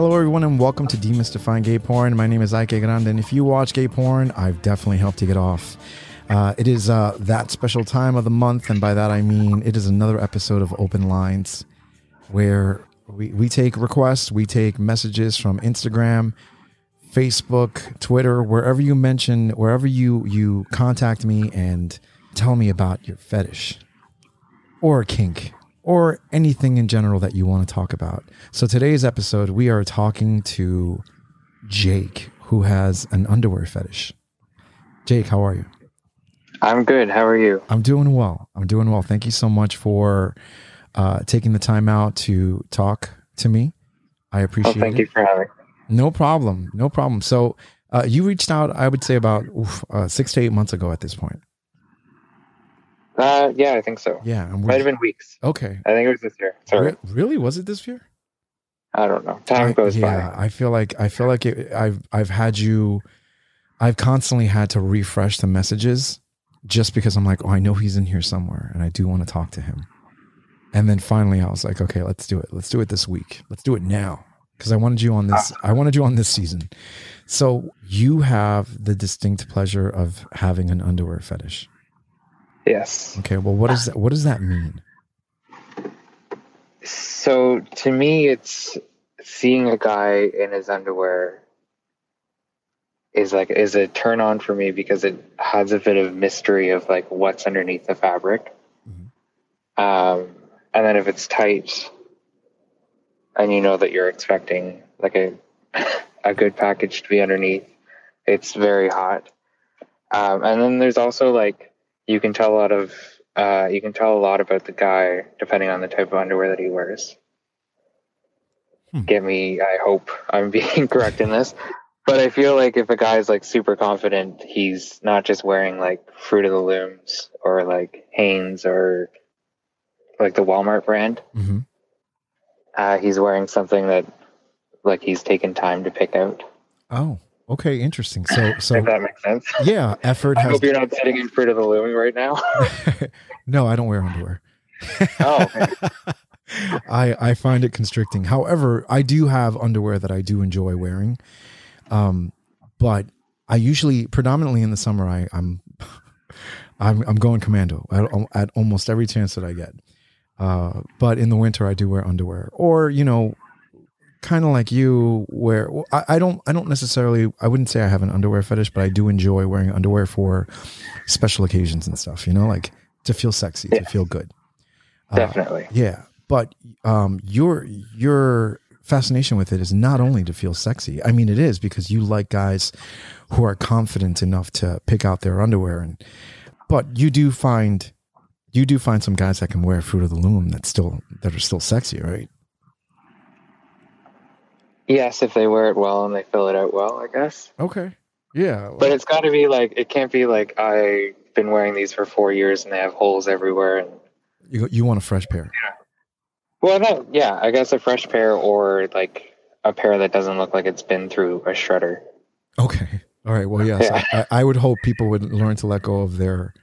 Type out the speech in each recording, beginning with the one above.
Hello, everyone, and welcome to Demystifying Gay Porn. My name is Ike Grande, and if you watch gay porn, I've definitely helped you get off. Uh, it is uh, that special time of the month, and by that I mean it is another episode of Open Lines where we, we take requests, we take messages from Instagram, Facebook, Twitter, wherever you mention, wherever you you contact me and tell me about your fetish or kink or anything in general that you want to talk about. So today's episode, we are talking to Jake, who has an underwear fetish. Jake, how are you? I'm good. How are you? I'm doing well. I'm doing well. Thank you so much for uh, taking the time out to talk to me. I appreciate oh, thank it. you for having. Me. No problem. No problem. So uh, you reached out, I would say about oof, uh, six to eight months ago at this point. Uh, yeah, I think so. Yeah, Might have been weeks. okay. I think it was this year. Sorry, Re- really? Was it this year? I don't know. Time I- goes yeah, by. I feel like I feel like it, I've I've had you. I've constantly had to refresh the messages just because I'm like, oh, I know he's in here somewhere, and I do want to talk to him. And then finally, I was like, okay, let's do it. Let's do it this week. Let's do it now because I wanted you on this. I wanted you on this season. So you have the distinct pleasure of having an underwear fetish. Yes. Okay, well, what does that, what does that mean? So to me, it's seeing a guy in his underwear is like is a turn on for me because it has a bit of mystery of like what's underneath the fabric. Mhm. Um, and then if it's tight, and you know that you're expecting like a a good package to be underneath, it's very hot. Um, and then there's also like you can tell a lot of uh, you can tell a lot about the guy depending on the type of underwear that he wears. Hmm. Get me? I hope I'm being correct in this, but I feel like if a guy's like super confident, he's not just wearing like Fruit of the Looms or like Hanes or like the Walmart brand. hmm Uh, he's wearing something that like he's taken time to pick out. Oh, okay, interesting. So, so if that makes sense. yeah, effort I has. hope you're not sitting in Fruit of the Loom right now. no, I don't wear underwear. Oh, okay. I I find it constricting. However, I do have underwear that I do enjoy wearing. Um, but I usually predominantly in the summer I I'm I'm I'm going commando at, at almost every chance that I get. Uh, but in the winter I do wear underwear or you know kind of like you where well, I, I don't I don't necessarily I wouldn't say I have an underwear fetish but I do enjoy wearing underwear for special occasions and stuff you know like to feel sexy to feel good Uh, Definitely. yeah, but um, your your fascination with it is not only to feel sexy. I mean, it is because you like guys who are confident enough to pick out their underwear, and but you do find you do find some guys that can wear Fruit of the Loom that still that are still sexy, right? Yes, if they wear it well and they fill it out well, I guess. Okay, yeah, But it's got to be like it can't be like I've been wearing these for four years and they have holes everywhere. And you you want a fresh pair. Yeah. Well, no, yeah, I guess a fresh pair or like a pair that doesn't look like it's been through a shredder. Okay, all right. Well, yes, Yeah. I, I would hope people would learn to let go of their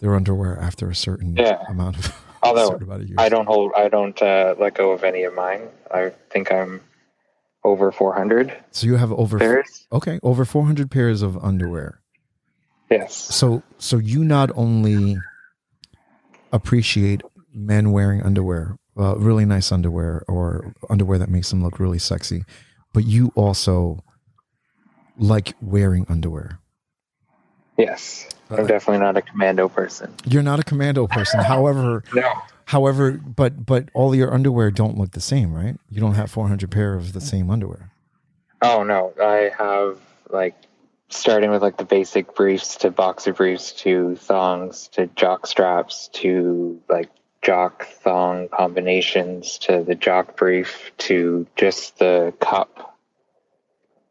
their underwear after a certain Yeah. amount of Although, certain amount of years. I don't hold, I don't uh, let go of any of mine. I think I'm over 400 So you have over pairs. okay over 400 pairs of underwear. Yes. So so you not only appreciate men wearing underwear, uh, really nice underwear or underwear that makes them look really sexy, but you also like wearing underwear. Yes. I'm Uh, definitely not a commando person. You're not a commando person. however, No. However, but but all your underwear don't look the same, right? You don't have 400 pair of the same underwear. Oh no, I have like starting with like the basic briefs to boxer briefs to thongs to jock straps to like jock thong combinations to the jock brief to just the cup.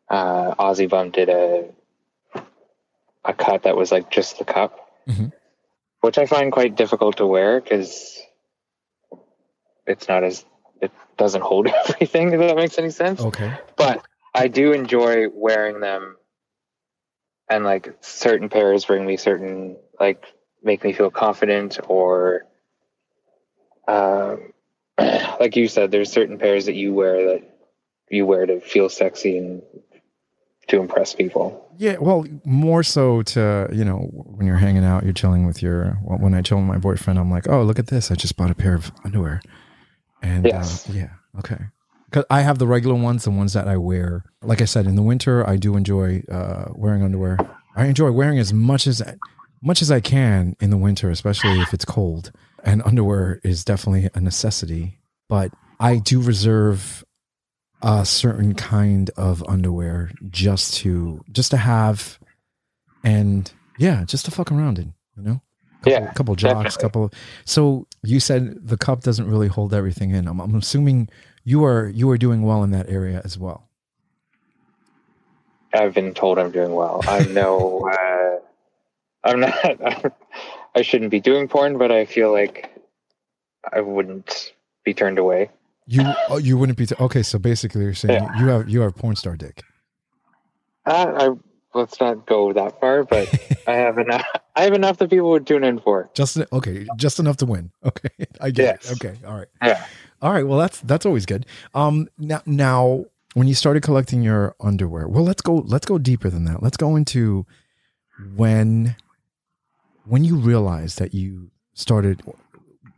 Uh, Aussie Bum did a a cut that was like just the cup, Mhm. which I find quite difficult to wear because it's not as it doesn't hold everything. If that makes any sense Okay. but I do enjoy wearing them, and like certain pairs bring me certain like make me feel confident or um, like you said, there's certain pairs that you wear that you wear to feel sexy and to impress people. Yeah, well, more so to you know when you're hanging out, you're chilling with your. Well, when I chill with my boyfriend, I'm like, oh, look at this! I just bought a pair of underwear, and Yes. uh, yeah, okay. Because I have the regular ones, the ones that I wear. Like I said, in the winter, I do enjoy uh, wearing underwear. I enjoy wearing as much as much as I can in the winter, especially if it's cold. And underwear is definitely a necessity. But I do reserve a certain kind of underwear just to just to have and yeah just to fuck around in you know couple, Yeah, couple jocks definitely. couple so you said the cup doesn't really hold everything in I'm, I'm assuming you are you are doing well in that area as well I've been told I'm doing well. I'm no, uh, I'm not. I shouldn't be doing porn, but I feel like I wouldn't be turned away. you oh, you wouldn't be t- okay so basically you're saying Yeah. you have you have porn star dick Uh, I let's not go that far, but I have enough. I have enough that people would tune in for. just okay just enough to win okay i get Yes. it okay all right Yeah. All right. Well, that's that's always good. Um, now, now when you started collecting your underwear, well, let's go let's go deeper than that. Let's go into when when you realized that you started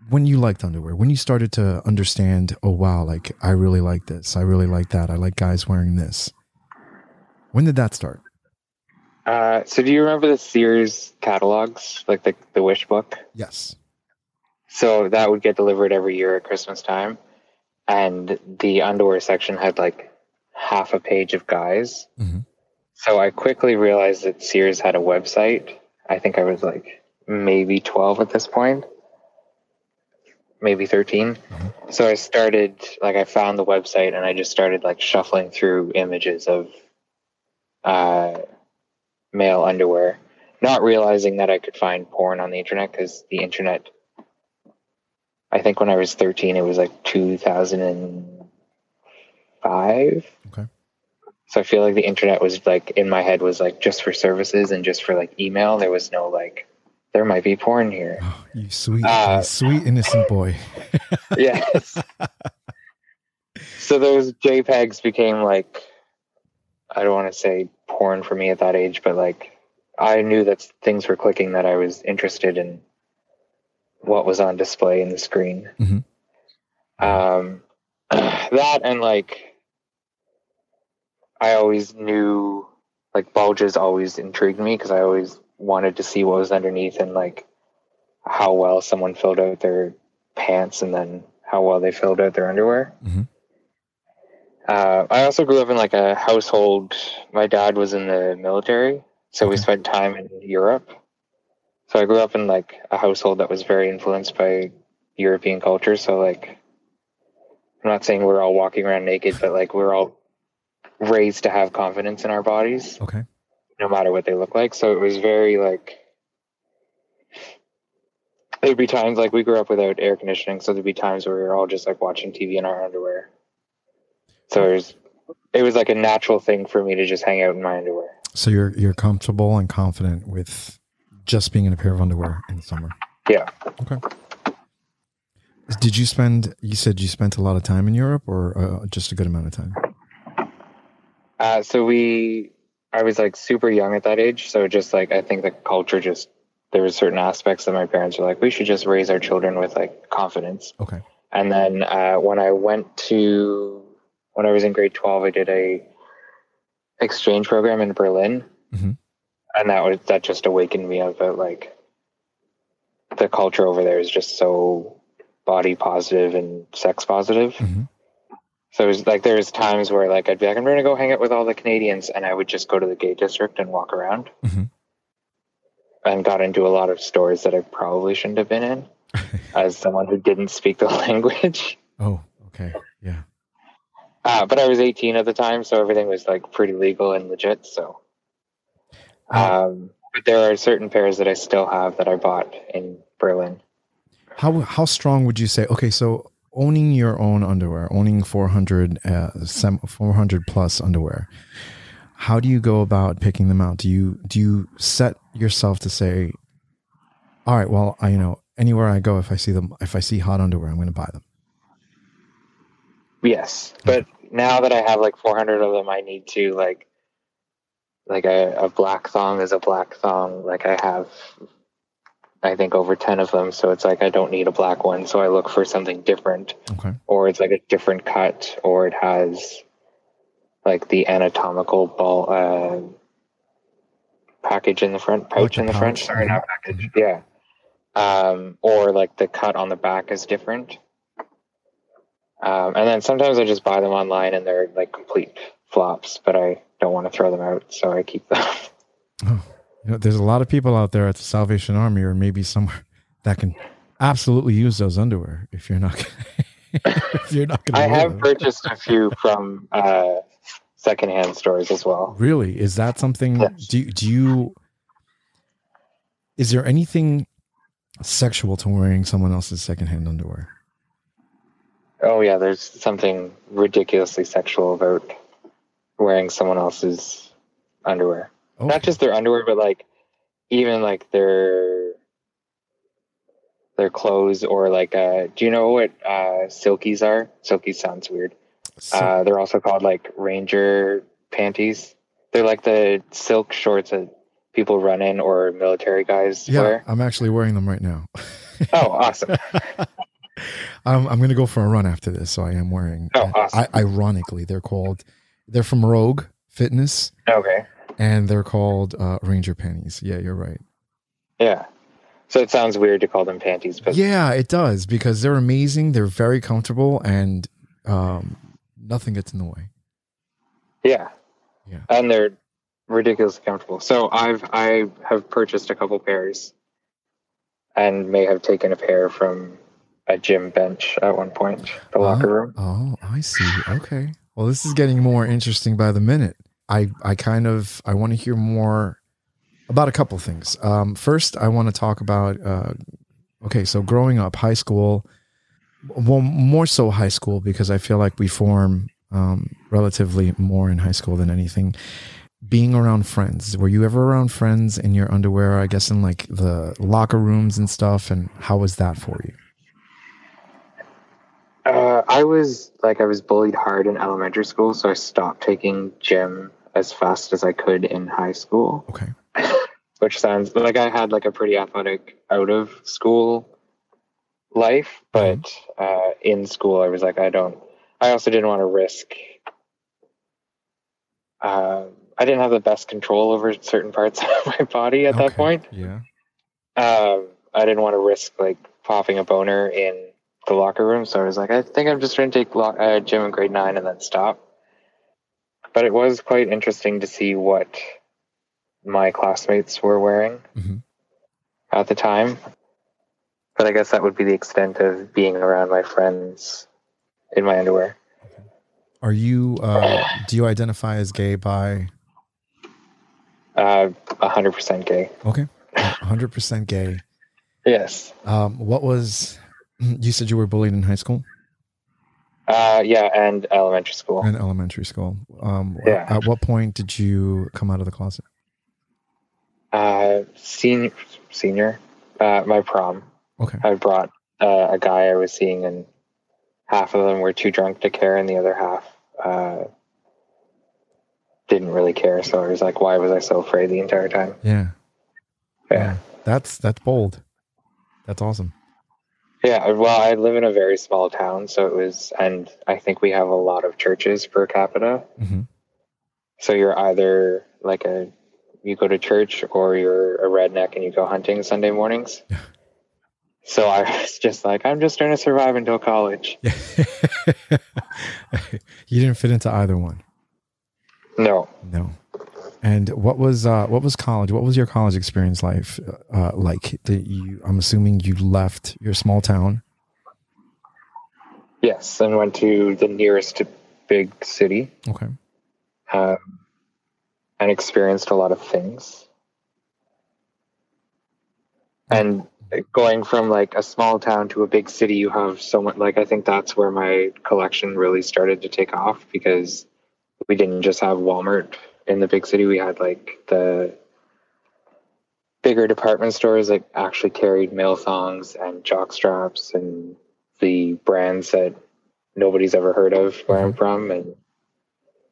when you liked underwear, when you started to understand, oh wow, like I really like this, I really like that, I like guys wearing this. When did that start? Uh, so do you remember the Sears catalogs, like the the Wish book? Yes. So that would get delivered every year at Christmas time, and the underwear section had like half a page of guys. Mhm. So I quickly realized that Sears had a website. I think I was like maybe 12 at this point, maybe 13. So I started, like, I found the website and I just started like shuffling through images of uh, male underwear, not realizing that I could find porn on the internet because the internet I think when I was 13, it was like 2005. Okay. So I feel like the internet was like in my head was like just for services and just for like email. There was no like, there might be porn here. Oh, you sweet, Uh, sweet innocent boy. yes. so those JPEGs became like, I don't want to say porn for me at that age, but like I knew that things were clicking that I was interested in what was on display in the screen. Mhm. Um, that and like, I always knew like bulges always intrigued me because I always wanted to see what was underneath and like how well someone filled out their pants and then how well they filled out their underwear. Mhm. Uh, I also grew up in like a household. My dad was in the military, so we spent time in Europe. So I grew up in like a household that was very influenced by European culture. So like, I'm not saying we're all walking around naked, but like we're all raised to have confidence in our bodies, Okay. no matter what they look like. So it was very like. There'd be times like we grew up without air conditioning, so there'd be times where we were all just like watching TV in our underwear. So it was, it was like a natural thing for me to just hang out in my underwear. So you're you're comfortable and confident with just being in a pair of underwear in the summer. Yeah. Okay. Did you spend? You said you spent a lot of time in Europe, or uh, just a good amount of time? Uh, so we, I was like super young at that age. So just like, I think the culture just, there were certain aspects that my parents were like, we should just raise our children with like confidence. Okay. And then uh, when I went to, when I was in grade 12, I did a exchange program in Berlin. Mhm. And that was, that just awakened me about like, the culture over there is just so body positive and sex positive. Mhm. So it was like there's times where like I'd be like I'm gonna go hang out with all the Canadians, and I would just go to the gay district and walk around, Mhm. and got into a lot of stores that I probably shouldn't have been in, as someone who didn't speak the language. Oh, okay. Yeah. Uh, but I was 18 at the time, so everything was like pretty legal and legit. So, um, but there are certain pairs that I still have that I bought in Berlin. How how strong would you say? Okay, so owning your own underwear, owning 400 uh, sem- 400 plus underwear. How do you go about picking them out? Do you do you set yourself to say, all right, well, I you know anywhere I go, if I see them, if I see hot underwear, I'm going to buy them. Yes, but now that I have like 400 of them, I need to like like a, a black thong is a black thong. Like I have, I think over 10 of them. So it's like I don't need a black one. So I look for something different, Okay. or it's like a different cut, or it has like the anatomical ball uh, package in the front, pouch the in the front. Sorry, not package. Yeah. Um, or like the cut on the back is different. Um, and then sometimes I just buy them online and they're like complete flops, but I don't want to throw them out, so I keep them. Oh, you know, there's a lot of people out there at the Salvation Army or maybe somewhere that can absolutely use those underwear if you're not if you're not I going to have purchased a few from uh, secondhand stores as well. Really? Is that something Yes. do do you is there anything sexual to wearing someone else's secondhand underwear? Oh yeah, there's something ridiculously sexual about wearing someone else's underwear. Okay. Not just their underwear, but like even like their their clothes or like uh do you know what uh silkies are? Silkies sounds weird. So- Uh they're also called like ranger panties. They're like the silk shorts that people run in or military guys yeah, wear. I'm actually wearing them right now. Oh, awesome. I'm I'm going to go for a run after this, so I am wearing. Oh, awesome. I, ironically, they're called they're from Rogue Fitness Okay. and they're called uh, Ranger panties. Yeah, you're right. Yeah. So it sounds weird to call them panties, but Yeah, it does because they're amazing. They're very comfortable and um, nothing gets in the way. Yeah. Yeah. And they're ridiculously comfortable. So I've I have purchased a couple pairs and may have taken a pair from a gym bench at one point, the locker room. Oh, I see. Okay. Well, this is getting more interesting by the minute. I I kind of I want to hear more about a couple things. Um, first, I want to talk about. Uh, okay, so growing up, high school. Well, more so high school because I feel like we form um, relatively more in high school than anything. Being around friends. Were you ever around friends in your underwear? I guess in like the locker rooms and stuff. And how was that for you? Uh, I was like I was bullied hard in elementary school, so I stopped taking gym as fast as I could in high school. Okay. which sounds like I had like a pretty athletic out of school life, but uh, in school I was like, I don't. I also didn't want to risk. Uh, I didn't have the best control over certain parts of my body at that point. Yeah. Um, I didn't want to risk like popping a boner in the locker room, so I was like, I think I'm just going to take lo- uh, gym in grade nine and then stop. But it was quite interesting to see what my classmates were wearing Mhm. at the time. But I guess that would be the extent of being around my friends in my underwear. Are you? Uh, do you identify as gay by? Uh, 100% gay. Okay, hundred percent gay. Yes. Um, what was? You said you were bullied in high school Uh, yeah, and elementary school. and elementary school. Um, Yeah. At what point did you come out of the closet? Uh, senior, senior, uh, my prom. Okay. I brought uh, a guy I was seeing, and half of them were too drunk to care, and the other half uh, didn't really care. So I was like, why was I so afraid the entire time? Yeah. Yeah. That's that's bold. That's awesome. Yeah. Well, I live in a very small town, so it was, and I think we have a lot of churches per capita. hmm So you're either like a, you go to church or you're a redneck and you go hunting Sunday mornings. So I was just like, I'm just trying to survive until college. You didn't fit into either one. No. No. And what was uh, what was college? What was your college experience life uh, like? That you, I'm assuming you left your small town. Yes, and went to the nearest big city Okay. um, and experienced a lot of things. And going from like a small town to a big city, you have so much. Like I think that's where my collection really started to take off because we didn't just have Walmart in the big city. We had like the bigger department stores that actually carried male thongs and jock straps and the brands that nobody's ever heard of where I'm from, and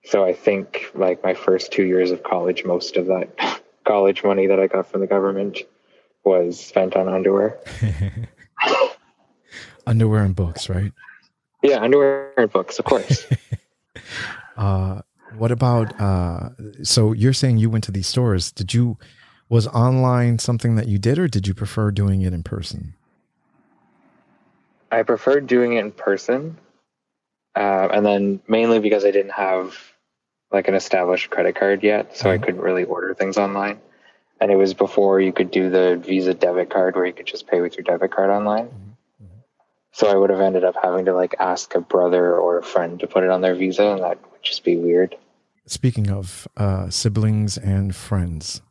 so I think like my first two years of college, most of that college money that I got from the government was spent on underwear. Underwear and books, right? Yeah, underwear and books, of course. Uh, what about uh, so you're saying you went to these stores? Did you was online something that you did, or did you prefer doing it in person? I preferred doing it in person, uh, and then mainly because I didn't have like an established credit card yet, so I Mhm. couldn't really order things online. And it was before you could do the Visa debit card where you could just pay with your debit card online. Mhm. So I would have ended up having to like ask a brother or a friend to put it on their Visa, and that would just be weird. Speaking of uh, siblings and friends,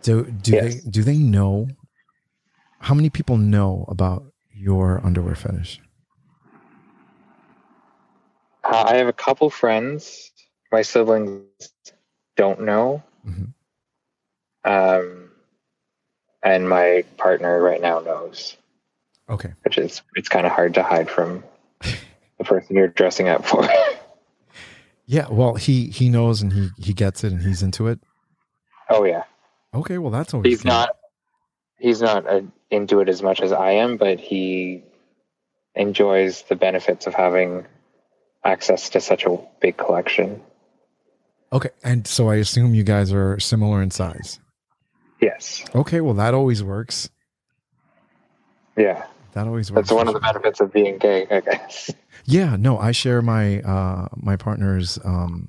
do do Yes. they do they know? How many people know about your underwear fetish? Uh, I have a couple friends. My siblings don't know. Mhm. Um, and my partner right now knows, Okay, which is it's kind of hard to hide from the person you're dressing up for. yeah. Well, he he knows and he he gets it and he's into it. oh yeah, Okay, well that's always he's good. not he's not uh, into it as much as I am, but he enjoys the benefits of having access to such a big collection. Okay, and so I assume you guys are similar in size. Yes, Okay, well that always works. yeah, That always works. that's one of the benefits of being gay, I guess. Yeah, no, I share my uh my partner's um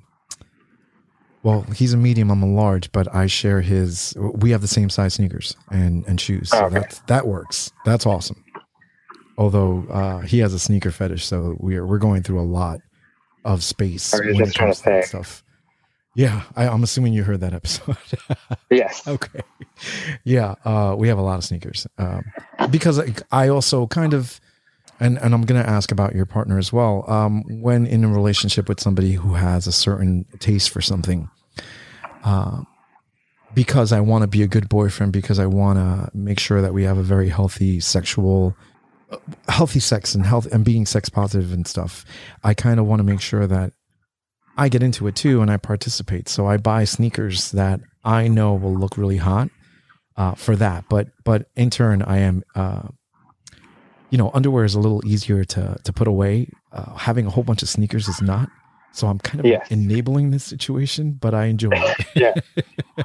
well, he's a medium, I'm a large, but I share his we have the same size sneakers and and shoes. So Oh, okay. that that works. That's awesome. Although uh he has a sneaker fetish, so we're we're going through a lot of space was when just trying to to say. stuff. Yeah, I, I'm assuming you heard that episode. Yes. Okay. Yeah, uh, we have a lot of sneakers um, because I, also kind of, and and I'm going to ask about your partner as well. Um, when in a relationship with somebody who has a certain taste for something, uh, because I want to be a good boyfriend, because I want to make sure that we have a very healthy sexual, uh, healthy sex and health and being sex positive and stuff. I kind of want to make sure that I get into it too and I participate. So I buy sneakers that I know will look really hot uh, for that. But but in turn, I am uh, you know underwear is a little easier to to put away. Uh, having a whole bunch of sneakers is not. So I'm kind of Yes. enabling this situation, but I enjoy it. Yeah.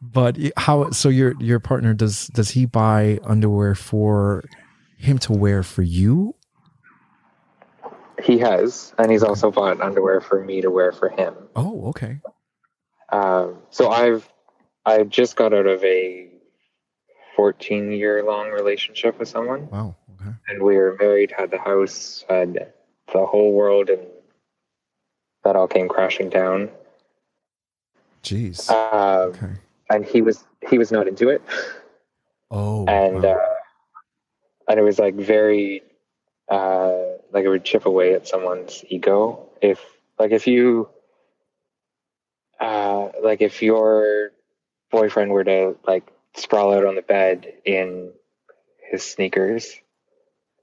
but how? So your your partner does does he buy underwear for him to wear for you? He has, and he's also bought underwear for me to wear for him. Oh, okay. Um, so I've I just got out of a 14 year long relationship with someone, Wow. Okay. and we were married, had the house, had the whole world, and that all came crashing down. Jeez. Um, Okay. and he was he was not into it, Oh. and wow. uh, and it was like very uh, like it would chip away at someone's ego. If like if you uh, like if your boyfriend were to like sprawl out on the bed in his sneakers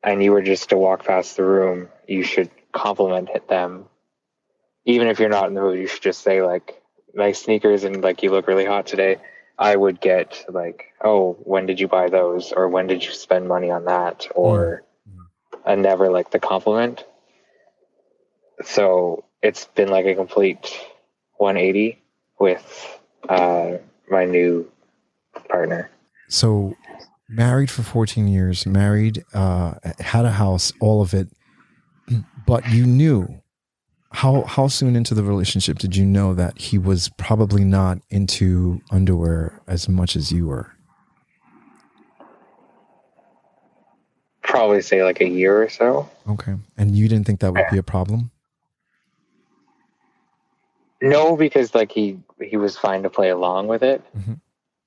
and you were just to walk past the room you should compliment them. Even if you're not in the mood you should just say like nice sneakers and like you look really hot today. I would get like oh when did you buy those? Or when did you spend money on that? Or a never like the compliment. So it's been like a complete 180 with uh, my new partner. so married for 14 years married uh had a house all of it. But you knew how how soon into the relationship did you know that he was probably not into underwear as much as you were Probably say like a year or so. okay and you didn't think that would be a problem No, because like he he was fine to play along with it, Mhm.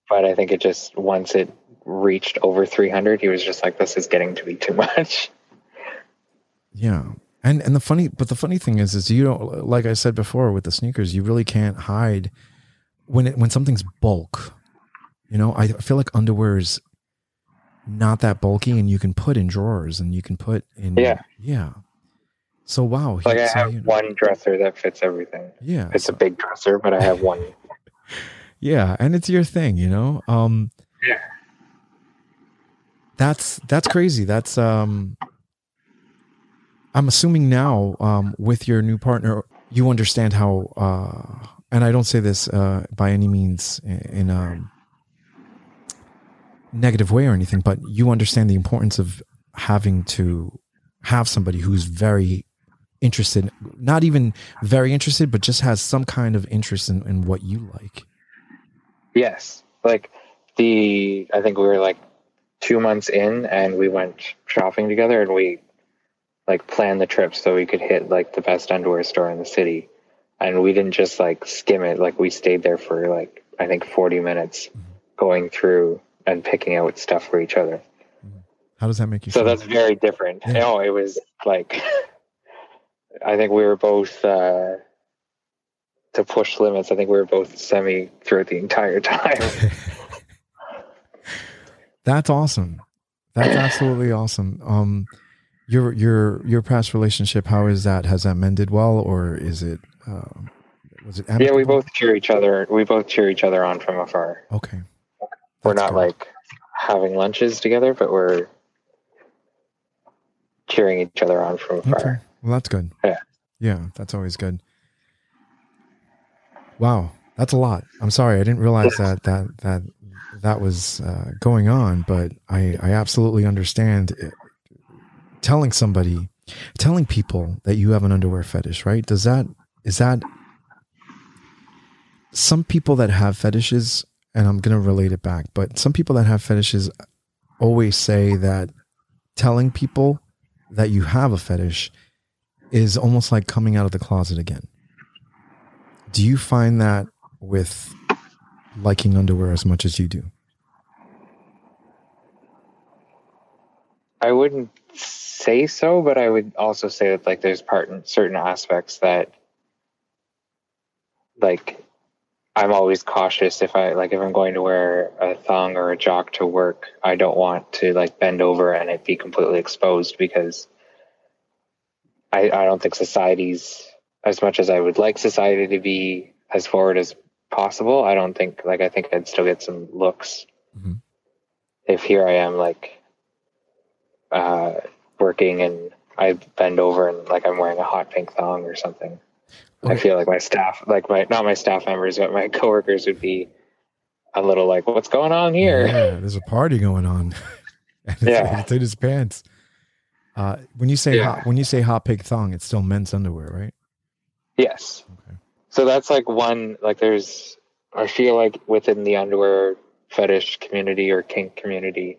but I think it just once it reached over 300, he was just like, "This is getting to be too much." yeah and and the funny but the funny thing is is you don't like i said before with the sneakers you really can't hide when it when something's bulk you know i feel like underwear is not that bulky and you can put in drawers and you can put in Yeah. yeah So wow, Like I have you- one dresser that fits everything. Yeah, It's so- a big dresser, but I have one. yeah, and it's your thing, you know. Um, Yeah. that's that's crazy. That's um, I'm assuming now um, with your new partner, you understand how. Uh, and I don't say this uh, by any means in, in a negative way or anything, but you understand the importance of having to have somebody who's very interested, not even very interested, but just has some kind of interest in, in what you like. Yes. Like the I think we were like two months in and we went shopping together and we like planned the trip so we could hit like the best underwear store in the city. And we didn't just like skim it, like we stayed there for like I think forty minutes mm-hmm. going through and picking out stuff for each other. How does that make you So feel? that's very different. Yeah. No, it was like I think we were both uh to push limits. I think we were both semi throughout the entire time. That's awesome. That's absolutely awesome. Um, your your your past relationship, how is that? Has that mended well, or is it? Uh, was it? yeah, we both cheer each other. We both cheer each other on from afar. Okay. We're That's not good. like having lunches together, but we're cheering each other on from afar. Okay. Well, that's good. Yeah. Yeah, that's always good. Wow, that's a lot. I'm sorry, I didn't realize that that that that was uh, going on, but I I absolutely understand it. telling somebody, telling people that you have an underwear fetish. Right? Does that is that some people that have fetishes, and I'm gonna relate it back, but some people that have fetishes always say that telling people that you have a fetish is almost like coming out of the closet again. Do you find that with liking underwear as much as you do? I wouldn't say so, but I would also say that like there's part certain aspects that like I'm always cautious if I like if I'm going to wear a thong or a jock to work, I don't want to like bend over and it be completely exposed because I I don't think society's as much as I would like society to be as forward as possible, I don't think like I think I'd still get some looks Mhm. if here I am like uh working and I bend over and like I'm wearing a hot pink thong or something. I feel like my staff, like my not my staff members, but my coworkers would be a little like, "What's going on here?" Yeah, there's a party going on. it's, Yeah. it's in his pants. Uh, when you say Yeah. hot, when you say hot pig thong, it's still men's underwear, right? Yes. Okay. So that's like one. Like, there's. I feel like within the underwear fetish community or kink community,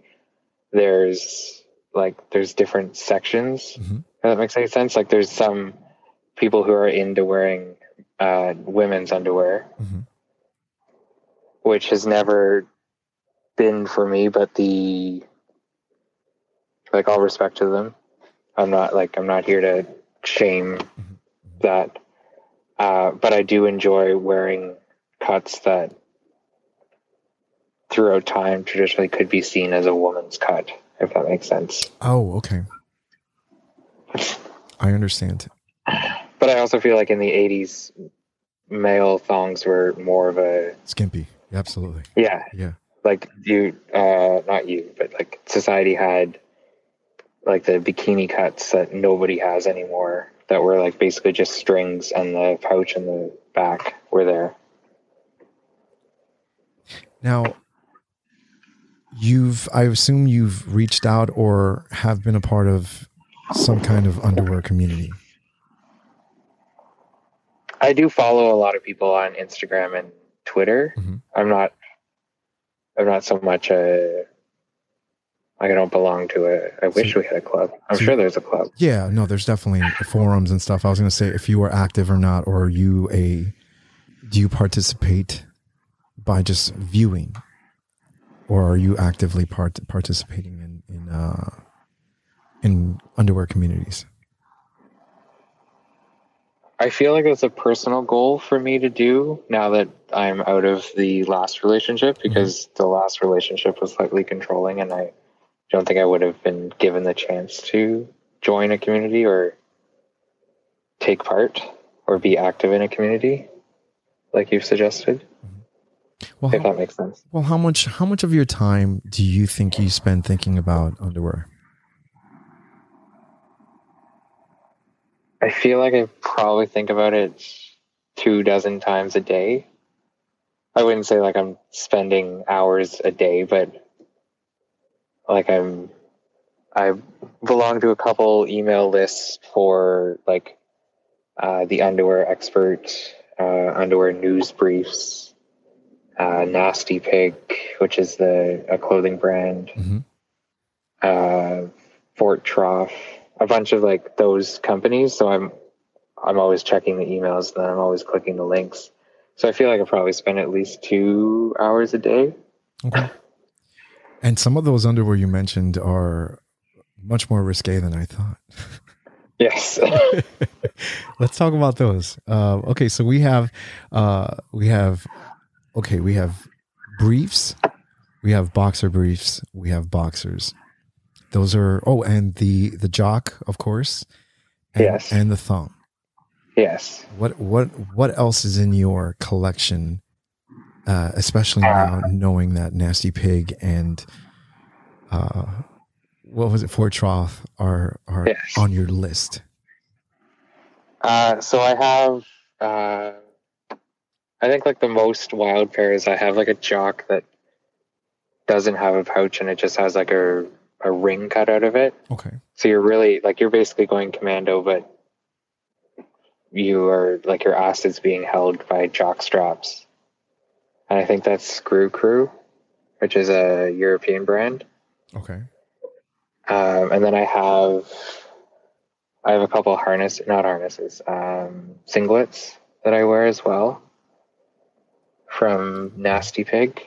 there's like there's different sections. Mhm. If that makes any sense. Like, there's some people who are into wearing uh, women's underwear, Mhm. which has never been for me. But the like, all respect to them. I'm not like I'm not here to shame that, uh, but I do enjoy wearing cuts that throughout time traditionally could be seen as a woman's cut, if that makes sense. Oh, okay. I understand. But I also feel like in the 80s, male thongs were more of a, Skimpy. Absolutely. yeah, Yeah. like you, uh, not you, but like society had like the bikini cuts that nobody has anymore that were like basically just strings and the pouch in the back were there. Now, you've, I assume you've reached out or have been a part of some kind of underwear community. I do follow a lot of people on Instagram and Twitter. Mhm. I'm not. I'm not so much a. Like I don't belong to a. I wish So- we had a club. I'm so- sure there's a club. Yeah, no, there's definitely forums and stuff. I was going to say if you are active or not, or are you a, do you participate by just viewing, or are you actively part participating in in uh, in underwear communities? I feel like it's a personal goal for me to do now that I'm out of the last relationship mm-hmm. because the last relationship was slightly controlling, and I don't think I would have been given the chance to join a community or take part or be active in a community, like you've suggested. Mm-hmm. Well, if how, that makes sense. well, how much how much of your time do you think you spend thinking about underwear? I feel like I probably think about it two dozen times a day. I wouldn't say like I'm spending hours a day, but like I'm I belong to a couple email lists for like uh, the underwear expert, uh, underwear news briefs, uh, Nasty Pig, which is the a clothing brand, Mhm. uh, Fort Troff, a bunch of like those companies. So I'm I'm always checking the emails, and then I'm always clicking the links. So I feel like I probably spend at least two hours a day. Okay. And some of those underwear you mentioned are much more risque than I thought. Yes. Let's talk about those. Uh, okay, so we have uh, we have okay, we have briefs, we have boxer briefs, we have boxers. Those are oh, and the the jock, of course. And, Yes. and the thumb. yes. What what what else is in your collection? Uh, especially now, knowing that Nasty Pig and uh, what was it, Fort Troff are are Yes. on your list. Uh, so I have, uh, I think like the most wild pair is I have like a jock that doesn't have a pouch and it just has like a, a ring cut out of it. Okay. So you're really like you're basically going commando, but you are like your ass is being held by jock straps. And I think that's Screw Crew, which is a European brand. Okay. Um, and then I have I have a couple harness not harnesses, um, singlets that I wear as well from Nasty Pig.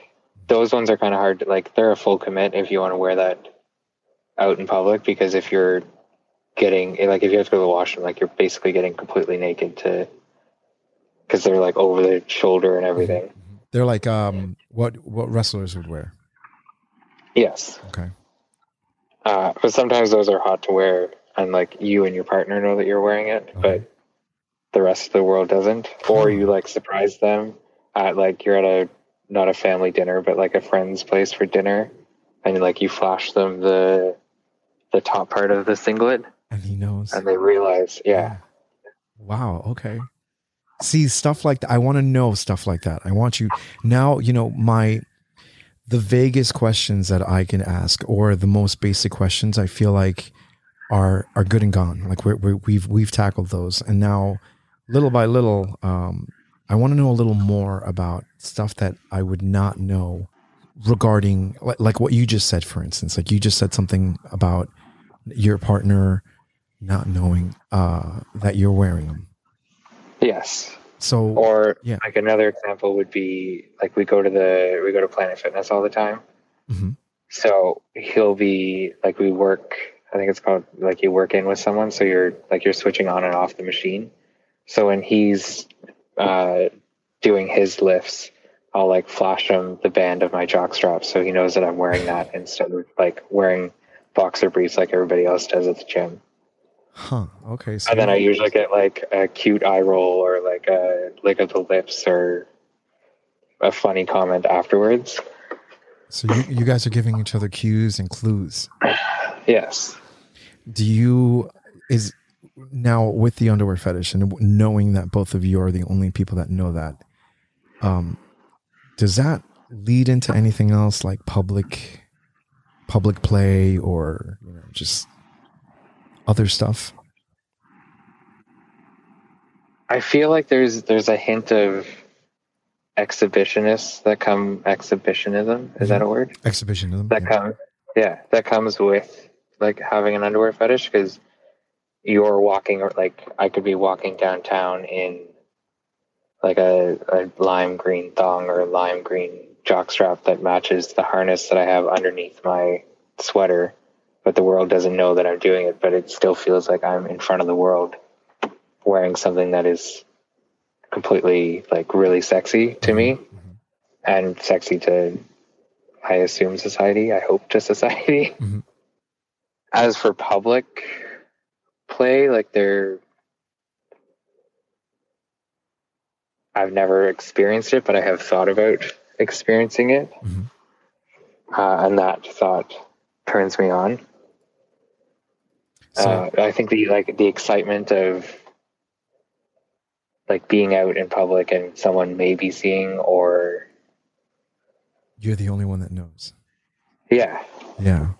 Those ones are kind of hard to like they're a full commit if you want to wear that out in public because if you're getting like if you have to go to the washroom like you're basically getting completely naked to because they're like over the shoulder and everything. They're like um what what wrestlers would wear. Yes. Okay. Uh, but sometimes those are hot to wear, and like you and your partner know that you're wearing it, Okay. but the rest of the world doesn't. Or you like surprise them at like you're at a not a family dinner, but like a friend's place for dinner, and like you flash them the the top part of the singlet, And he knows. and they realize, yeah, Wow. Okay. See stuff like that. I want to know stuff like that. I want you now. You know my the vaguest questions that I can ask, or the most basic questions. I feel like are are good and gone. Like we're, we're, we've we've tackled those, and now little by little, um, I want to know a little more about stuff that I would not know regarding like, like what you just said. For instance, like you just said something about your partner not knowing uh, that you're wearing them. yes. So Or Yeah. like another example would be like we go to the we go to Planet Fitness all the time. Mhm. So he'll be like we work. I think it's called like you work in with someone. So you're like you're switching on and off the machine. So when he's uh, doing his lifts, I'll like flash him the band of my jock strap so he knows that I'm wearing that instead of like wearing boxer briefs like everybody else does at the gym. Huh. Okay. So And then I usually get like a cute eye roll or like a lick of the lips or a funny comment afterwards. so you, you guys are giving each other cues and clues. Yes. Do you is now with the underwear fetish and knowing that both of you are the only people that know that, um, does that lead into anything else like public public play or you know just other stuff? I feel like there's there's a hint of exhibitionists that come exhibitionism is that a mm-hmm. word Exhibitionism. that yeah. comes yeah that comes with like having an underwear fetish because you're walking or like I could be walking downtown in like a, a lime green thong or a lime green jockstrap that matches the harness that I have underneath my sweater, but the world doesn't know that I'm doing it, but it still feels like I'm in front of the world wearing something that is completely like really sexy to me and sexy to I assume society, I hope to society. Mhm. As for public play, like there I've never experienced it, but I have thought about experiencing it, Mhm. uh, and that thought turns me on. So, uh, I think the like the excitement of like being out in public and someone may be seeing, or you're the only one that knows. yeah, Yeah.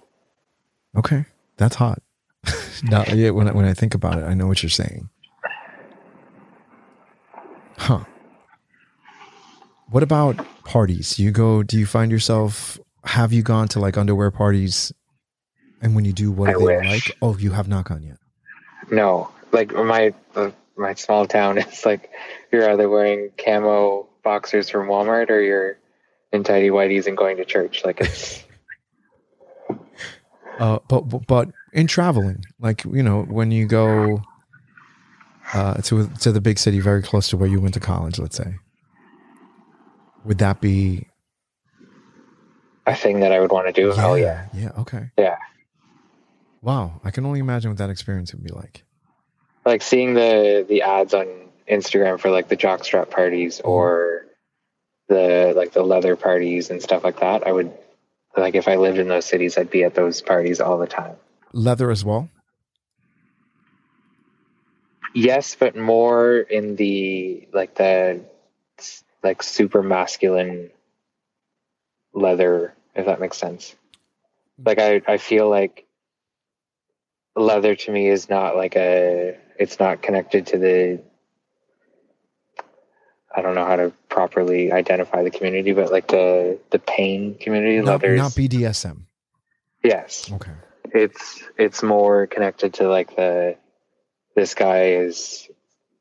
Okay, that's hot. now, yeah, when I, when I think about it, I know what you're saying. Huh. What about parties? You go? Do you find yourself? Have you gone to like underwear parties? And when you do, what I are they wish. like? Oh, you have not gone yet. no, like my uh, my small town is like you're either wearing camo boxers from Walmart or you're in tidy whities and going to church. Like it's Uh, but but- but in traveling, like you know, when you go uh, to to the big city, very close to where you went to college, let's say, would that be? a thing that I would want to do. Oh yeah, yeah. Okay. yeah. Wow, I can only imagine what that experience would be like. like seeing the the ads on Instagram for like the jockstrap parties Mm-hmm. or the like the leather parties and stuff like that. I would like if I lived in those cities, I'd be at those parties all the time. Leather as well. Yes, but more in the like the like super masculine leather, if that makes sense. Like I I feel like leather to me is not like a it's not connected to the I don't know how to properly identify the community, but like the the pain community, Not, leathers. not BDSM. yes, Okay. it's it's more connected to like the this guy is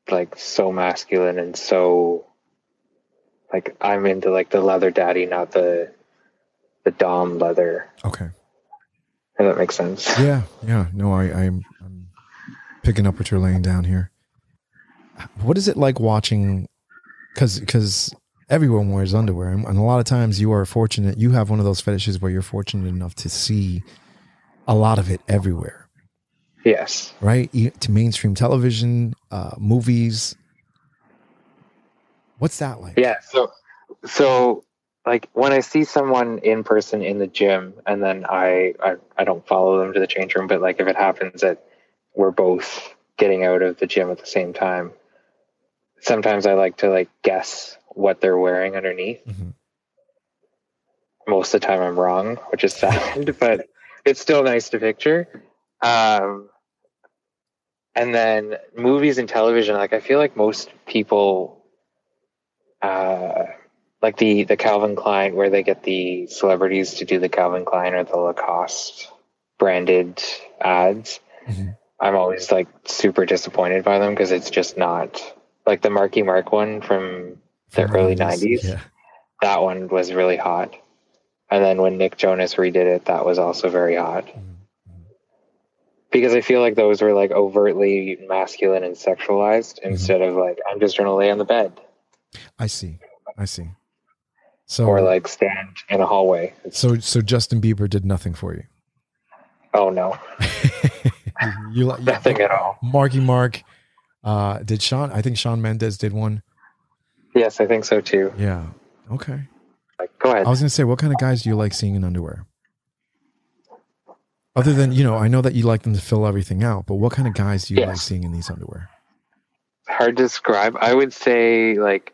like so masculine and so like I'm into like the leather daddy, not the the dom leather. Okay. If that makes sense. Yeah. Yeah. No, I, I'm I'm picking up what you're laying down here. What is it like watching? Because because everyone wears underwear, and, and a lot of times you are fortunate. You have one of those fetishes where you're fortunate enough to see a lot of it everywhere. Yes. right? To mainstream television, uh, movies. What's that like? Yeah. So so like when I see someone in person in the gym and then I, I I don't follow them to the change room, but like if it happens that we're both getting out of the gym at the same time, sometimes I like to like guess what they're wearing underneath. Mhm. Most of the time I'm wrong, which is sad, but it's still nice to picture. Um and then movies and television, like I feel like most people uh, like the the Calvin Klein, where they get the celebrities to do the Calvin Klein or the Lacoste branded ads. Mhm. I'm always like super disappointed by them because it's just not like the Marky Mark one from the From early 90s? 90s. Yeah. That one was really hot. And then when Nick Jonas redid it, that was also very hot. Mhm. Because I feel like those were like overtly masculine and sexualized Mm-hmm. instead of like, I'm just going to lay on the bed I see. I see. So, or like stand in a hallway. so, so Justin Bieber did nothing for you. Oh no, you like nothing at all. Marky Mark. Uh, did Sean? I think Shawn Mendes did one. Yes, I think so too. Yeah. Okay. Like, go ahead. I was gonna say, what kind of guys do you like seeing in underwear? Other than you know, I know that you like them to fill everything out, but what kind of guys do you like seeing in these underwear? Hard to describe. I would say like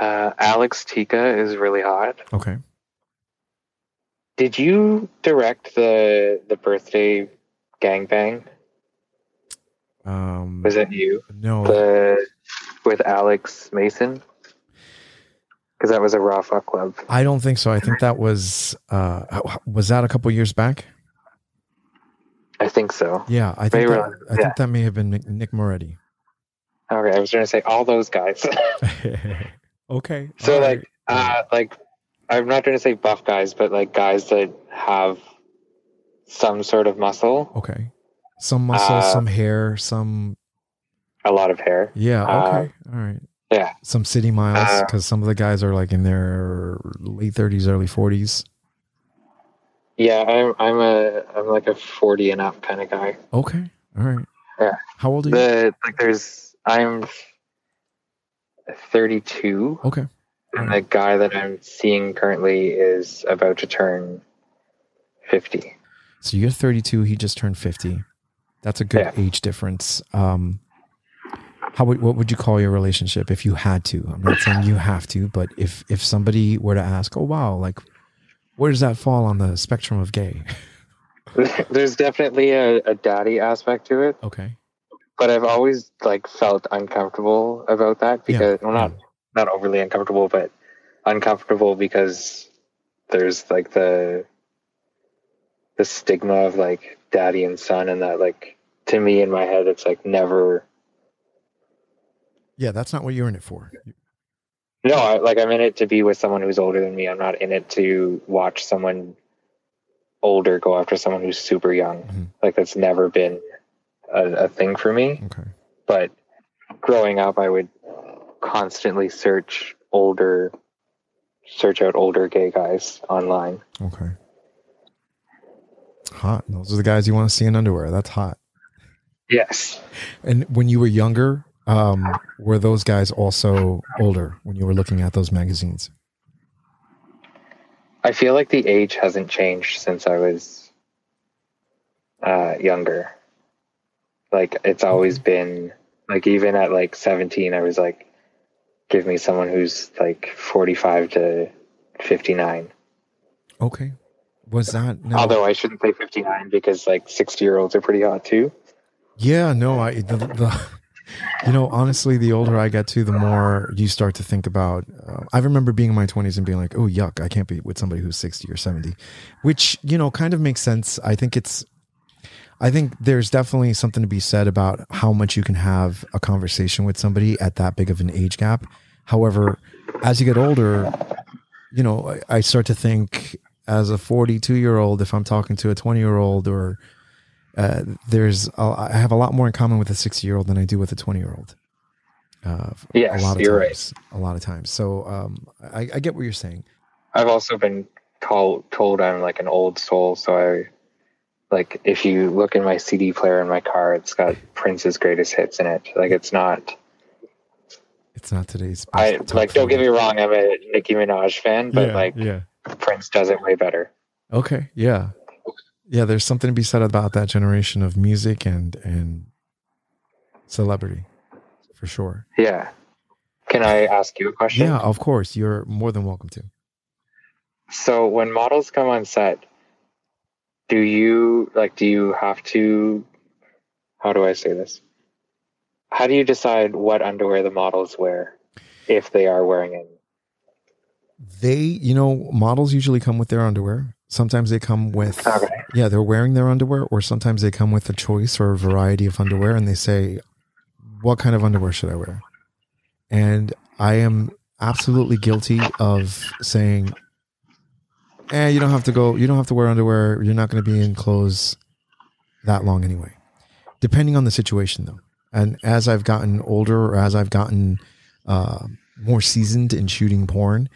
uh, Alex Tika is really hot. Okay. Did you direct the the birthday gangbang? Um, Was that you? no, The with Alex Mason? Because that was a raw fuck club. I don't think so. I think that was uh was that a couple years back? I think so. Yeah, I think that, were- I yeah. think that may have been Nick, Nick Moretti. Okay, I was going to say all those guys. okay. so all like, right. uh, like, I'm not trying to say buff guys, but like guys that have some sort of muscle, okay, some muscle, uh, some hair, some a lot of hair. yeah. uh, Okay, all right. yeah. Some city miles Uh, because some of the guys are like in their late thirties, early forties. Yeah, I'm I'm a I'm like a 40 and up kind of guy. Okay, all right. Yeah. How old are you? The like there's I'm 32, Okay. and the guy that I'm seeing currently is about to turn 50. So you're 32. He just turned 50. That's a good Yeah. age difference. Um, how would what would you call your relationship if you had to? I'm not saying you have to, but if if somebody were to ask, oh wow, like where does that fall on the spectrum of gay? There's definitely a, a daddy aspect to it, Okay. But I've always like felt uncomfortable about that Yeah. because well, not not overly uncomfortable, but uncomfortable because there's like the the stigma of like daddy and son, and that like to me in my head, it's like never. Yeah, that's not what you're in it for. No, I, like I'm in it to be with someone who's older than me. I'm not in it to watch someone older go after someone who's super young. Mhm. Like that's never been a, a thing for me. Okay. But growing up, I would constantly search older, search out older gay guys online. Okay. Hot. Those are the guys you want to see in underwear. That's hot. Yes. And when you were younger, um, were those guys also older when you were looking at those magazines? I feel like the age hasn't changed since I was uh, younger. Like it's always been like even at like 17, I was like, give me someone who's like 45 to 59. Okay. Was that no? Although I shouldn't say 59 because like 60 year olds are pretty hot too. Yeah, no, I the, the you know, honestly, the older I get to, the more you start to think about. Uh, I remember being in my twenties and being like, "Oh, yuck! I can't be with somebody who's sixty or 70. which you know kind of makes sense. I think it's, I think there's definitely something to be said about how much you can have a conversation with somebody at that big of an age gap. However, as you get older, you know, I, I start to think as a 42 year old, if I'm talking to a 20 year old or uh, there's a, I have a lot more in common with a 60 year old than I do with a 20 year old. Uh, Yes, a lot of you're right. times, a lot of times. So um, I, I get what you're saying. I've also been told told I'm like an old soul, so I like if you look in my CD player in my car, it's got Prince's greatest hits in it. Like it's not. It's not today's. I like. Don't get me wrong. I'm a Nicki Minaj fan, but yeah, like yeah. Prince does it way better. Okay, yeah, yeah. There's something to be said about that generation of music and and celebrity, for sure. Yeah. Can I ask you a question? Yeah, of course. You're more than welcome to. So when models come on set, do you like? Do you have to? How do I say this? How do you decide what underwear the models wear if they are wearing it? They, you know, models usually come with their underwear. Sometimes they come with, Okay. yeah, they're wearing their underwear, or sometimes they come with a choice or a variety of underwear, and they say, "What kind of underwear should I wear?" And I am absolutely guilty of saying, "Eh, you don't have to go. You don't have to wear underwear. You're not going to be in clothes that long anyway." Depending on the situation, though, and as I've gotten older, or as I've gotten uh, more seasoned in shooting porn,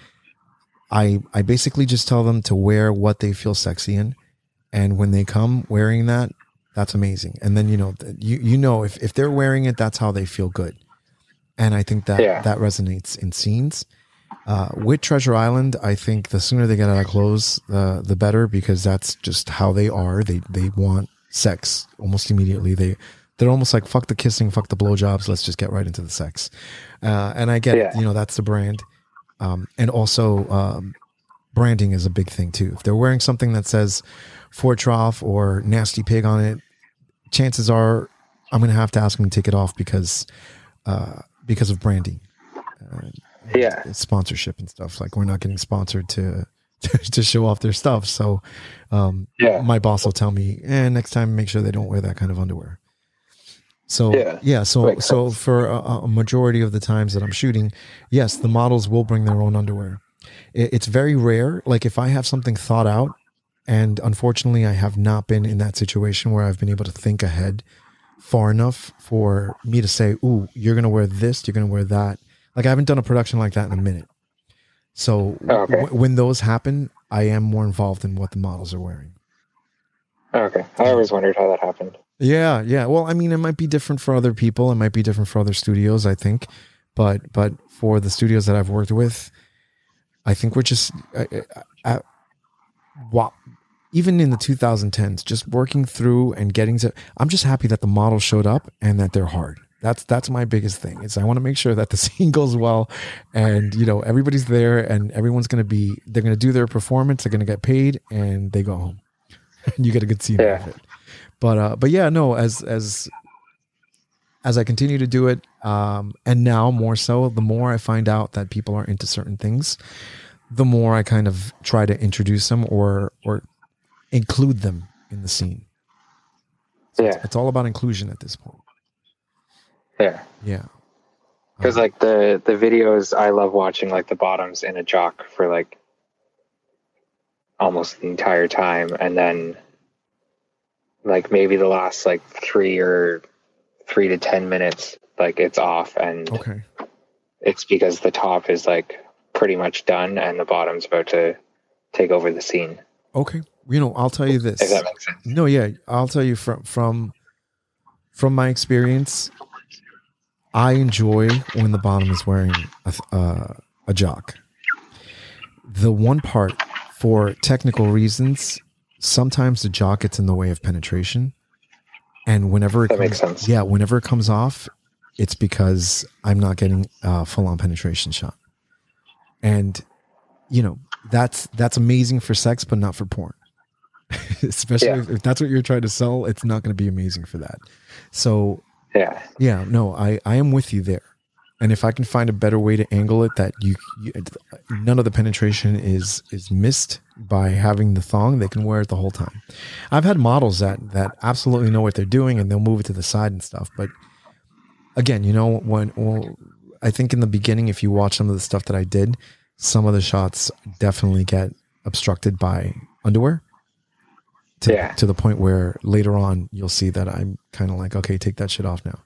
I I basically just tell them to wear what they feel sexy in, and when they come wearing that, that's amazing. And then you know you you know if if they're wearing it, that's how they feel good. And I think that Yeah. that resonates in scenes. Uh, with Treasure Island, I think the sooner they get out of clothes, uh, the better because that's just how they are. They they want sex almost immediately. They they're almost like fuck the kissing, fuck the blowjobs. Let's just get right into the sex. Uh, and I get Yeah. you know that's the brand, um, and also um, branding is a big thing too. If they're wearing something that says Fort Troff or Nasty Pig on it, chances are I'm going to have to ask them to take it off because uh, because of branding, uh, Yeah. sponsorship and stuff. Like we're not getting sponsored to to show off their stuff. So um, Yeah. my boss will tell me, and next time make sure they don't wear that kind of underwear. So Yeah, yeah, so makes so sense. for a, a majority of the times that I'm shooting, yes, the models will bring their own underwear. It, it's very rare. Like if I have something thought out, and unfortunately, I have not been in that situation where I've been able to think ahead far enough for me to say, "Ooh, you're gonna wear this, you're gonna wear that." Like I haven't done a production like that in a minute. So Okay. w- when those happen, I am more involved in what the models are wearing. Okay. I always wondered how that happened. Yeah, yeah. Well, I mean, it might be different for other people. It might be different for other studios. I think, but but for the studios that I've worked with, I think we're just uh, uh, wow. Even in the 2010s, just working through and getting to, I'm just happy that the models showed up and that they're hard. That's that's my biggest thing. Is I want to make sure that the scene goes well, and you know everybody's there and everyone's going to be. They're going to do their performance. They're going to get paid, and they go home. and you get a good scene Yeah. out of it. But uh, but yeah, no. As as as I continue to do it, um, and now more so, the more I find out that people are into certain things, the more I kind of try to introduce them or or include them in the scene. Yeah, It's all about inclusion at this point. Yeah. Yeah. Because uh-huh. like the the videos, I love watching like the bottoms in a jock for like almost the entire time, and then like maybe the last like three or three to ten minutes, like it's off, and Okay. it's because the top is like pretty much done, and the bottom's about to take over the scene. Okay. You know, I'll tell you this. If that makes sense. No, yeah, I'll tell you from from from my experience, I enjoy when the bottom is wearing a uh, a jock. The one part for technical reasons, sometimes the jock gets in the way of penetration, and whenever it That comes, makes sense. yeah, whenever it comes off, it's because I'm not getting a full on penetration shot, and you know that's that's amazing for sex, but not for porn. Especially Yeah. if, if that's what you're trying to sell, it's not going to be amazing for that. So Yeah, yeah, no, I I am with you there. And if I can find a better way to angle it that you, you none of the penetration is is missed by having the thong, they can wear it the whole time. I've had models that that absolutely know what they're doing and they'll move it to the side and stuff. But again, you know when well, I think in the beginning, if you watch some of the stuff that I did, some of the shots definitely get obstructed by underwear. To, Yeah. to the point where later on you'll see that I'm kind of like, okay, take that shit off now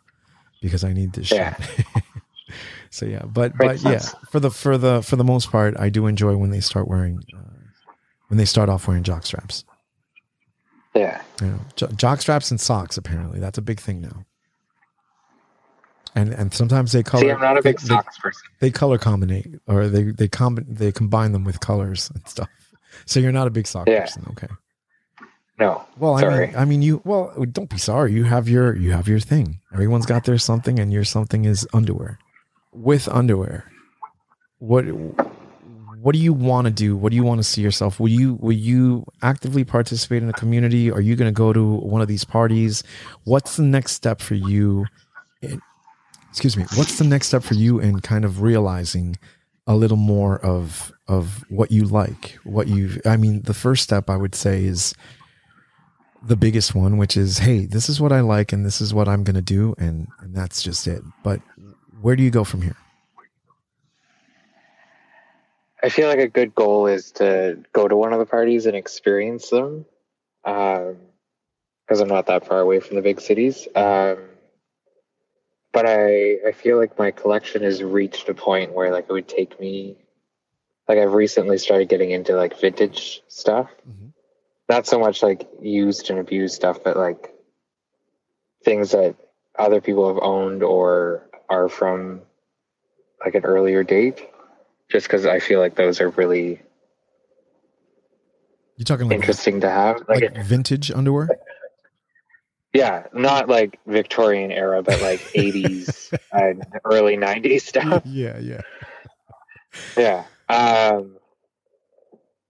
because I need this Yeah. shit. so yeah, but but yeah, for the for the for the most part, I do enjoy when they start wearing uh, when they start off wearing jock straps. yeah, You know, jo- jock straps and socks. Apparently, that's a big thing now. And and sometimes they color. See, I'm not a big they, socks person. They, color combinate or they they comb they combine them with colors and stuff. So you're not a big sock Yeah. person, okay? No, Well, I mean, I mean, you. Well, don't be sorry. You have your you have your thing. Everyone's got their something, and your something is underwear. With underwear, what what do you want to do? What do you want to see yourself? Will you will you actively participate in a community? Are you going to go to one of these parties? What's the next step for you? In, excuse me. What's the next step for you in kind of realizing a little more of of what you like? What you? I mean, the first step I would say is the biggest one, which is, hey, this is what I like and this is what I'm going to do. And, and that's just it. But where do you go from here? I feel like a good goal is to go to one of the parties and experience them, because I'm not that far away from the big cities. Um, but I I feel like my collection has reached a point where like it would take me, like I've recently started getting into like vintage stuff, Mhm. Not so much like used and abused stuff, but like things that other people have owned or are from like an earlier date just because I feel like those are really You're talking like, interesting to have. Like, like vintage underwear? yeah, not like Victorian era, but like 80s and early 90s stuff. yeah, yeah. Yeah. Um,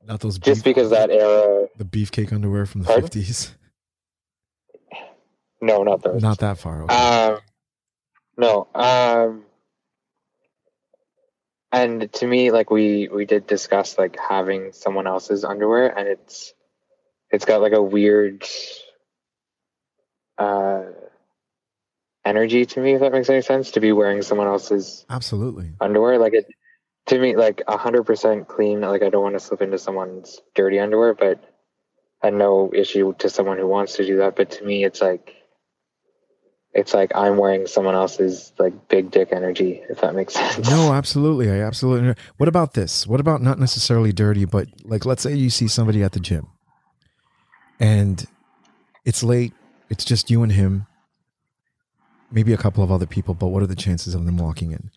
Not those just beef, because that era, the beefcake underwear from the 50s. no, not those. Not that far. Okay. Um, no. Um, and to me, like we we did discuss like having someone else's underwear, and it's it's got like a weird uh energy to me, if that makes any sense. To be wearing someone else's Absolutely. underwear, like it to me, like a hundred percent clean. Like I don't want to slip into someone's dirty underwear, but and no issue to someone who wants to do that. But to me, it's like it's like I'm wearing someone else's like big dick energy, if that makes sense. No, absolutely. I absolutely. What about this? What about not necessarily dirty, but like let's say you see somebody at the gym and it's late, it's just you and him, maybe a couple of other people, but what are the chances of them walking in?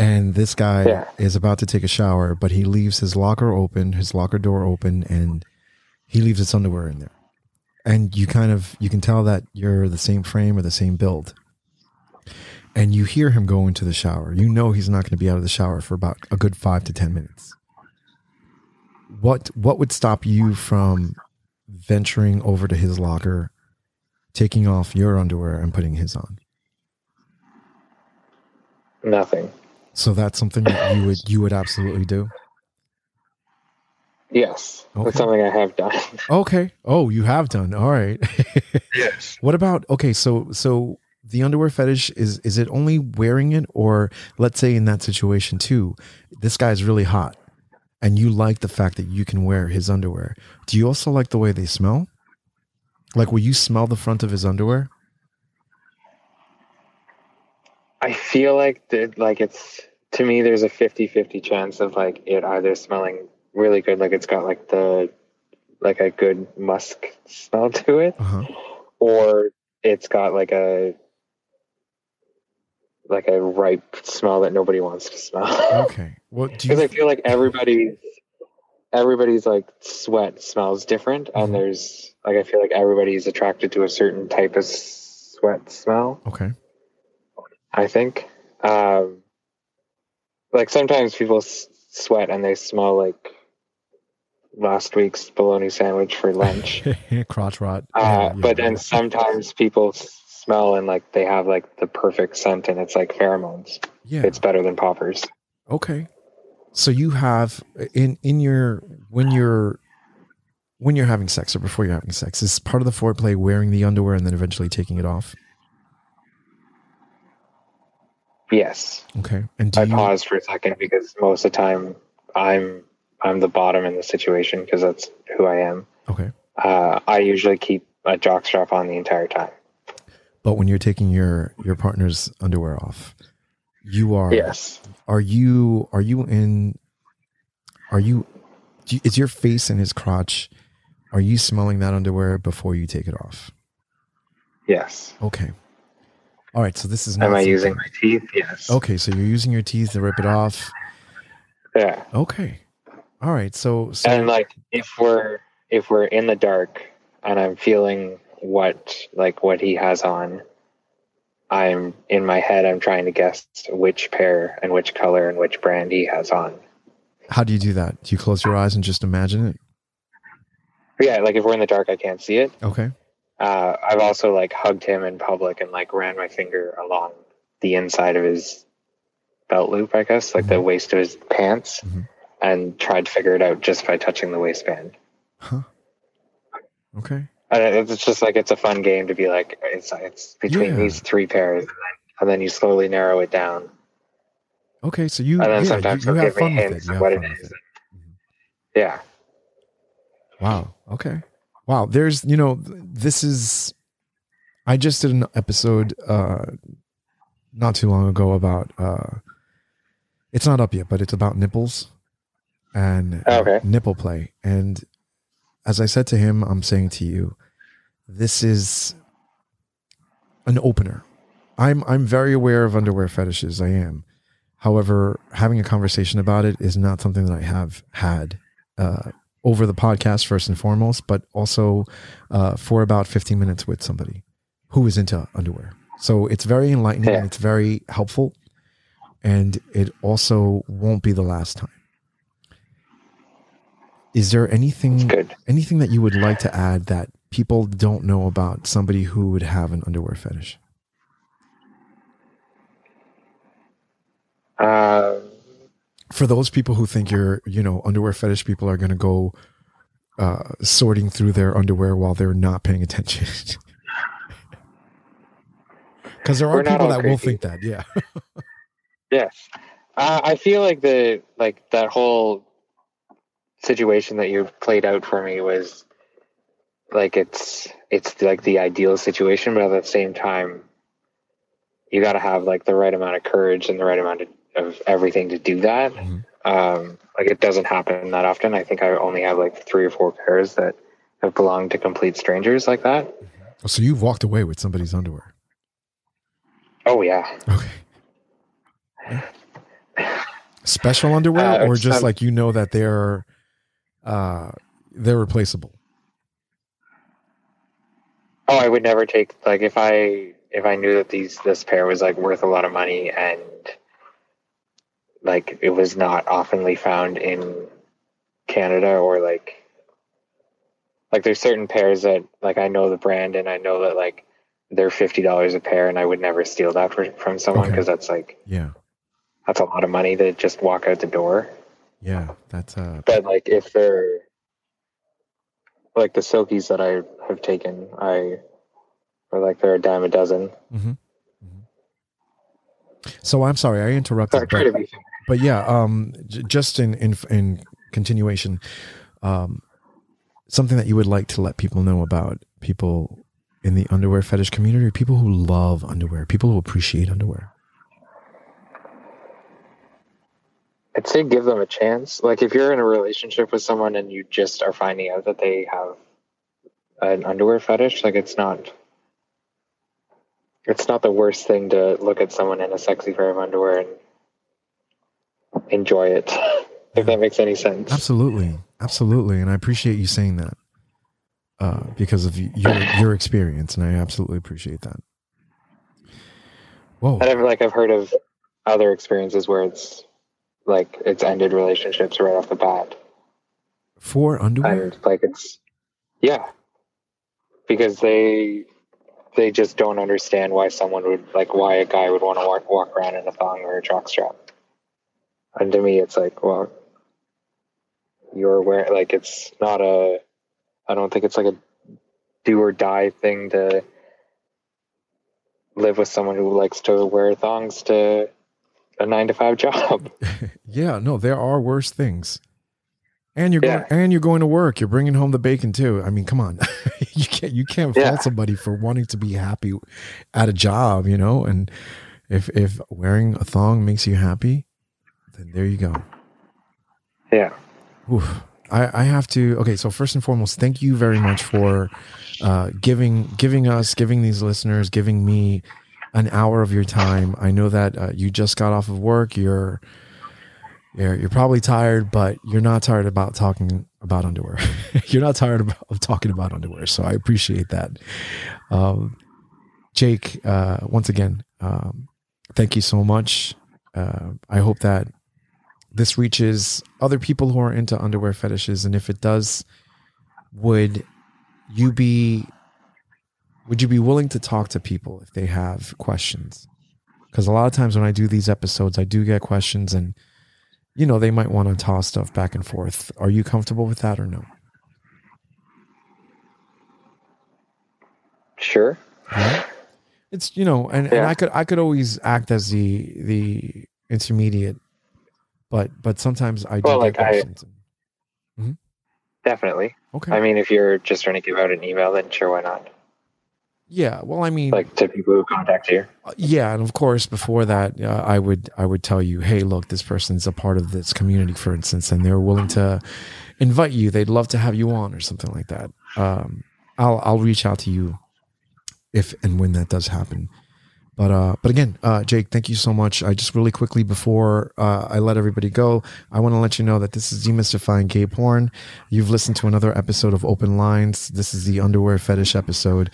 And this guy Yeah. is about to take a shower, but he leaves his locker open, his locker door open, and he leaves his underwear in there. And you kind of you can tell that you're the same frame or the same build. And you hear him go into the shower. You know he's not going to be out of the shower for about a good five to ten minutes. What what would stop you from venturing over to his locker, taking off your underwear and putting his on? Nothing. So that's something that you would you would absolutely do. Yes, Okay. that's something I have done. Okay. Oh, you have done. All right. yes. what about okay, so so the underwear fetish is is it only wearing it or let's say in that situation too, this guy's really hot and you like the fact that you can wear his underwear. Do you also like the way they smell? Like will you smell the front of his underwear? I feel like that, like it's to me. There's a 50-50 chance of like it either smelling really good, like it's got like the like a good musk smell to it, Uh-huh. or it's got like a like a ripe smell that nobody wants to smell. Okay. What do Because I feel like everybody's everybody's like sweat smells different, Mhm. and there's like I feel like everybody's attracted to a certain type of sweat smell. Okay. I think. Um, like sometimes people s- sweat and they smell like last week's bologna sandwich for lunch. Crotch rot. uh, Yeah, but yeah. then sometimes people smell and like they have like the perfect scent and it's like pheromones. yeah. It's better than poppers. Okay. So you have in in your when you're when you're having sex or before you're having sex, is part of the foreplay wearing the underwear and then eventually taking it off? Yes. Okay. And do I you paused for a second because most of the time I'm I'm the bottom in the situation because that's who I am. Okay. Uh, I usually keep a jockstrap on the entire time. But when you're taking your your partner's underwear off, you are Yes. are you are you in are you is your face in his crotch are you smelling that underwear before you take it off? Yes. Okay. All right, so this is not Am I using my teeth? Yes. Okay, so you're using your teeth to rip it off. Yeah. Okay. All right. So, so And like if we're if we're in the dark and I'm feeling what like what he has on, I'm in my head I'm trying to guess which pair and which color and which brand he has on. how do you do that? Do you close your eyes and just imagine it? Yeah, like if we're in the dark I can't see it. Okay. Uh, I've also like hugged him in public and like ran my finger along the inside of his belt loop, I guess, like the Mhm. waist of his pants, Mhm. and tried to figure it out just by touching the waistband. Huh. Okay. And it's just like it's a fun game to be like it's it's between Yeah. these three pairs, and then, and then you slowly narrow it down, Okay. So you, and then yeah, sometimes you, you have give fun with hints it. You of have what fun it with it. Yeah, Wow. Okay. Wow. There's, you know, this is, I just did an episode uh not too long ago about, uh it's not up yet, but it's about nipples and uh, Okay. nipple play. And as I said to him, I'm saying to you, this is an opener. I'm I'm very aware of underwear fetishes. I am. However, having a conversation about it is not something that I have had uh, over the podcast first and foremost, but also uh, for about 15 minutes with somebody who is into underwear. So it's very enlightening. Yeah. It's very helpful, and it also won't be the last time. Is there anything good. anything that you would like to add that people don't know about somebody who would have an underwear fetish? Um, For those people who think you're, you know, underwear fetish people are going to go uh, sorting through their underwear while they're not paying attention. Because there are We're people that will think that, yeah. yes, uh, I feel like the like that whole situation that you played out for me was like it's it's like the ideal situation, but at the same time, you got to have like the right amount of courage and the right amount of, of everything to do that. Mhm. Um, like it doesn't happen that often. I think I only have like three or four pairs that have belonged to complete strangers like that. So you've walked away with somebody's underwear. Oh yeah, Okay. special underwear Uh, or just um, like you know that they're uh they're replaceable Oh, I would never take like if I if I knew that these this pair was like worth a lot of money and like it was not oftenly found in Canada or like like there's certain pairs that like I know the brand and I know that like they're fifty dollars a pair and I would never steal that for, from someone Okay. because that's like yeah that's a lot of money to just walk out the door. yeah that's uh But like if they're like the silkies that I have taken, I or like they're a dime a dozen. mhm. Mhm. so i'm sorry i interrupted to but. But yeah um j- just in in in continuation um something that you would like to let people know about people in the underwear fetish community people who love underwear people who appreciate underwear I'd say give them a chance. Like if you're in a relationship with someone and you just are finding out that they have an underwear fetish, like it's not it's not the worst thing to look at someone in a sexy pair of underwear and enjoy it. if that makes any sense. Absolutely, absolutely, and I appreciate you saying that uh, because of your your experience, and I absolutely appreciate that. Whoa, And I've like I've heard of other experiences where it's like it's ended relationships right off the bat. for underwear? and like it's yeah because they they just don't understand why someone would like why a guy would want to walk, walk around in a thong or a jockstrap and to me it's like well you're wearing like it's not a i don't think it's like a do or die thing to live with someone who likes to wear thongs to a nine to five job yeah, no, there are worse things. And you're Yeah. going and you're going to work. You're bringing home the bacon too. I mean, come on, you can't you can't Yeah. fault somebody for wanting to be happy at a job, you know. And if if wearing a thong makes you happy, there you go. yeah. Oof. I, I have to okay so first and foremost thank you very much for uh, giving giving us giving these listeners giving me an hour of your time. I know that uh, you just got off of work. You're you're, you're probably tired but you're not tired about talking about underwear. You're not tired about, of talking about underwear so i appreciate that. Um, jake uh, once again um, thank you so much. Uh, i hope that this reaches other people who are into underwear fetishes and if it does would you be would you be willing to talk to people if they have questions? Because a lot of times when i do these episodes i do get questions and you know they might want to toss stuff back and forth. Are you comfortable with that or no? Sure. Yeah. it's you know and, and i could i could always act as the the intermediate but but sometimes i do Well, like, I- questions definitely. Okay. I mean, if you're just trying to give out an email, then sure, why not? yeah well i mean Like to people who contact you. Uh, yeah and of course before that uh, i would i would tell you hey look this person's a part of this community for instance and they're willing to invite you. They'd love to have you on or something like that. Um i'll i'll reach out to you if and when that does happen but uh but again uh jake thank you so much. I just really quickly before uh, i let everybody go i want to let you know that this is demystifying gay porn. You've listened to another episode of open lines. This is the underwear fetish episode.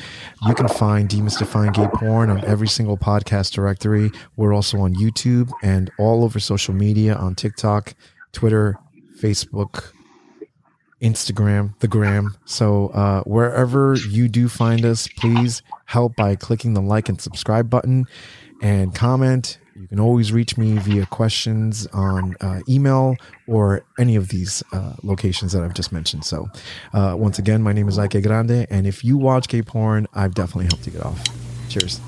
You can find demystifying gay porn on every single podcast directory. We're also on youtube and all over social media on tiktok twitter facebook Instagram, the gram. So uh, wherever you do find us, please help by clicking the like and subscribe button and comment. You can always reach me via questions on uh, email or any of these uh, locations that I've just mentioned. So uh, once again, my name is Ike Grande, and if you watch gay porn, I've definitely helped you get off. Cheers.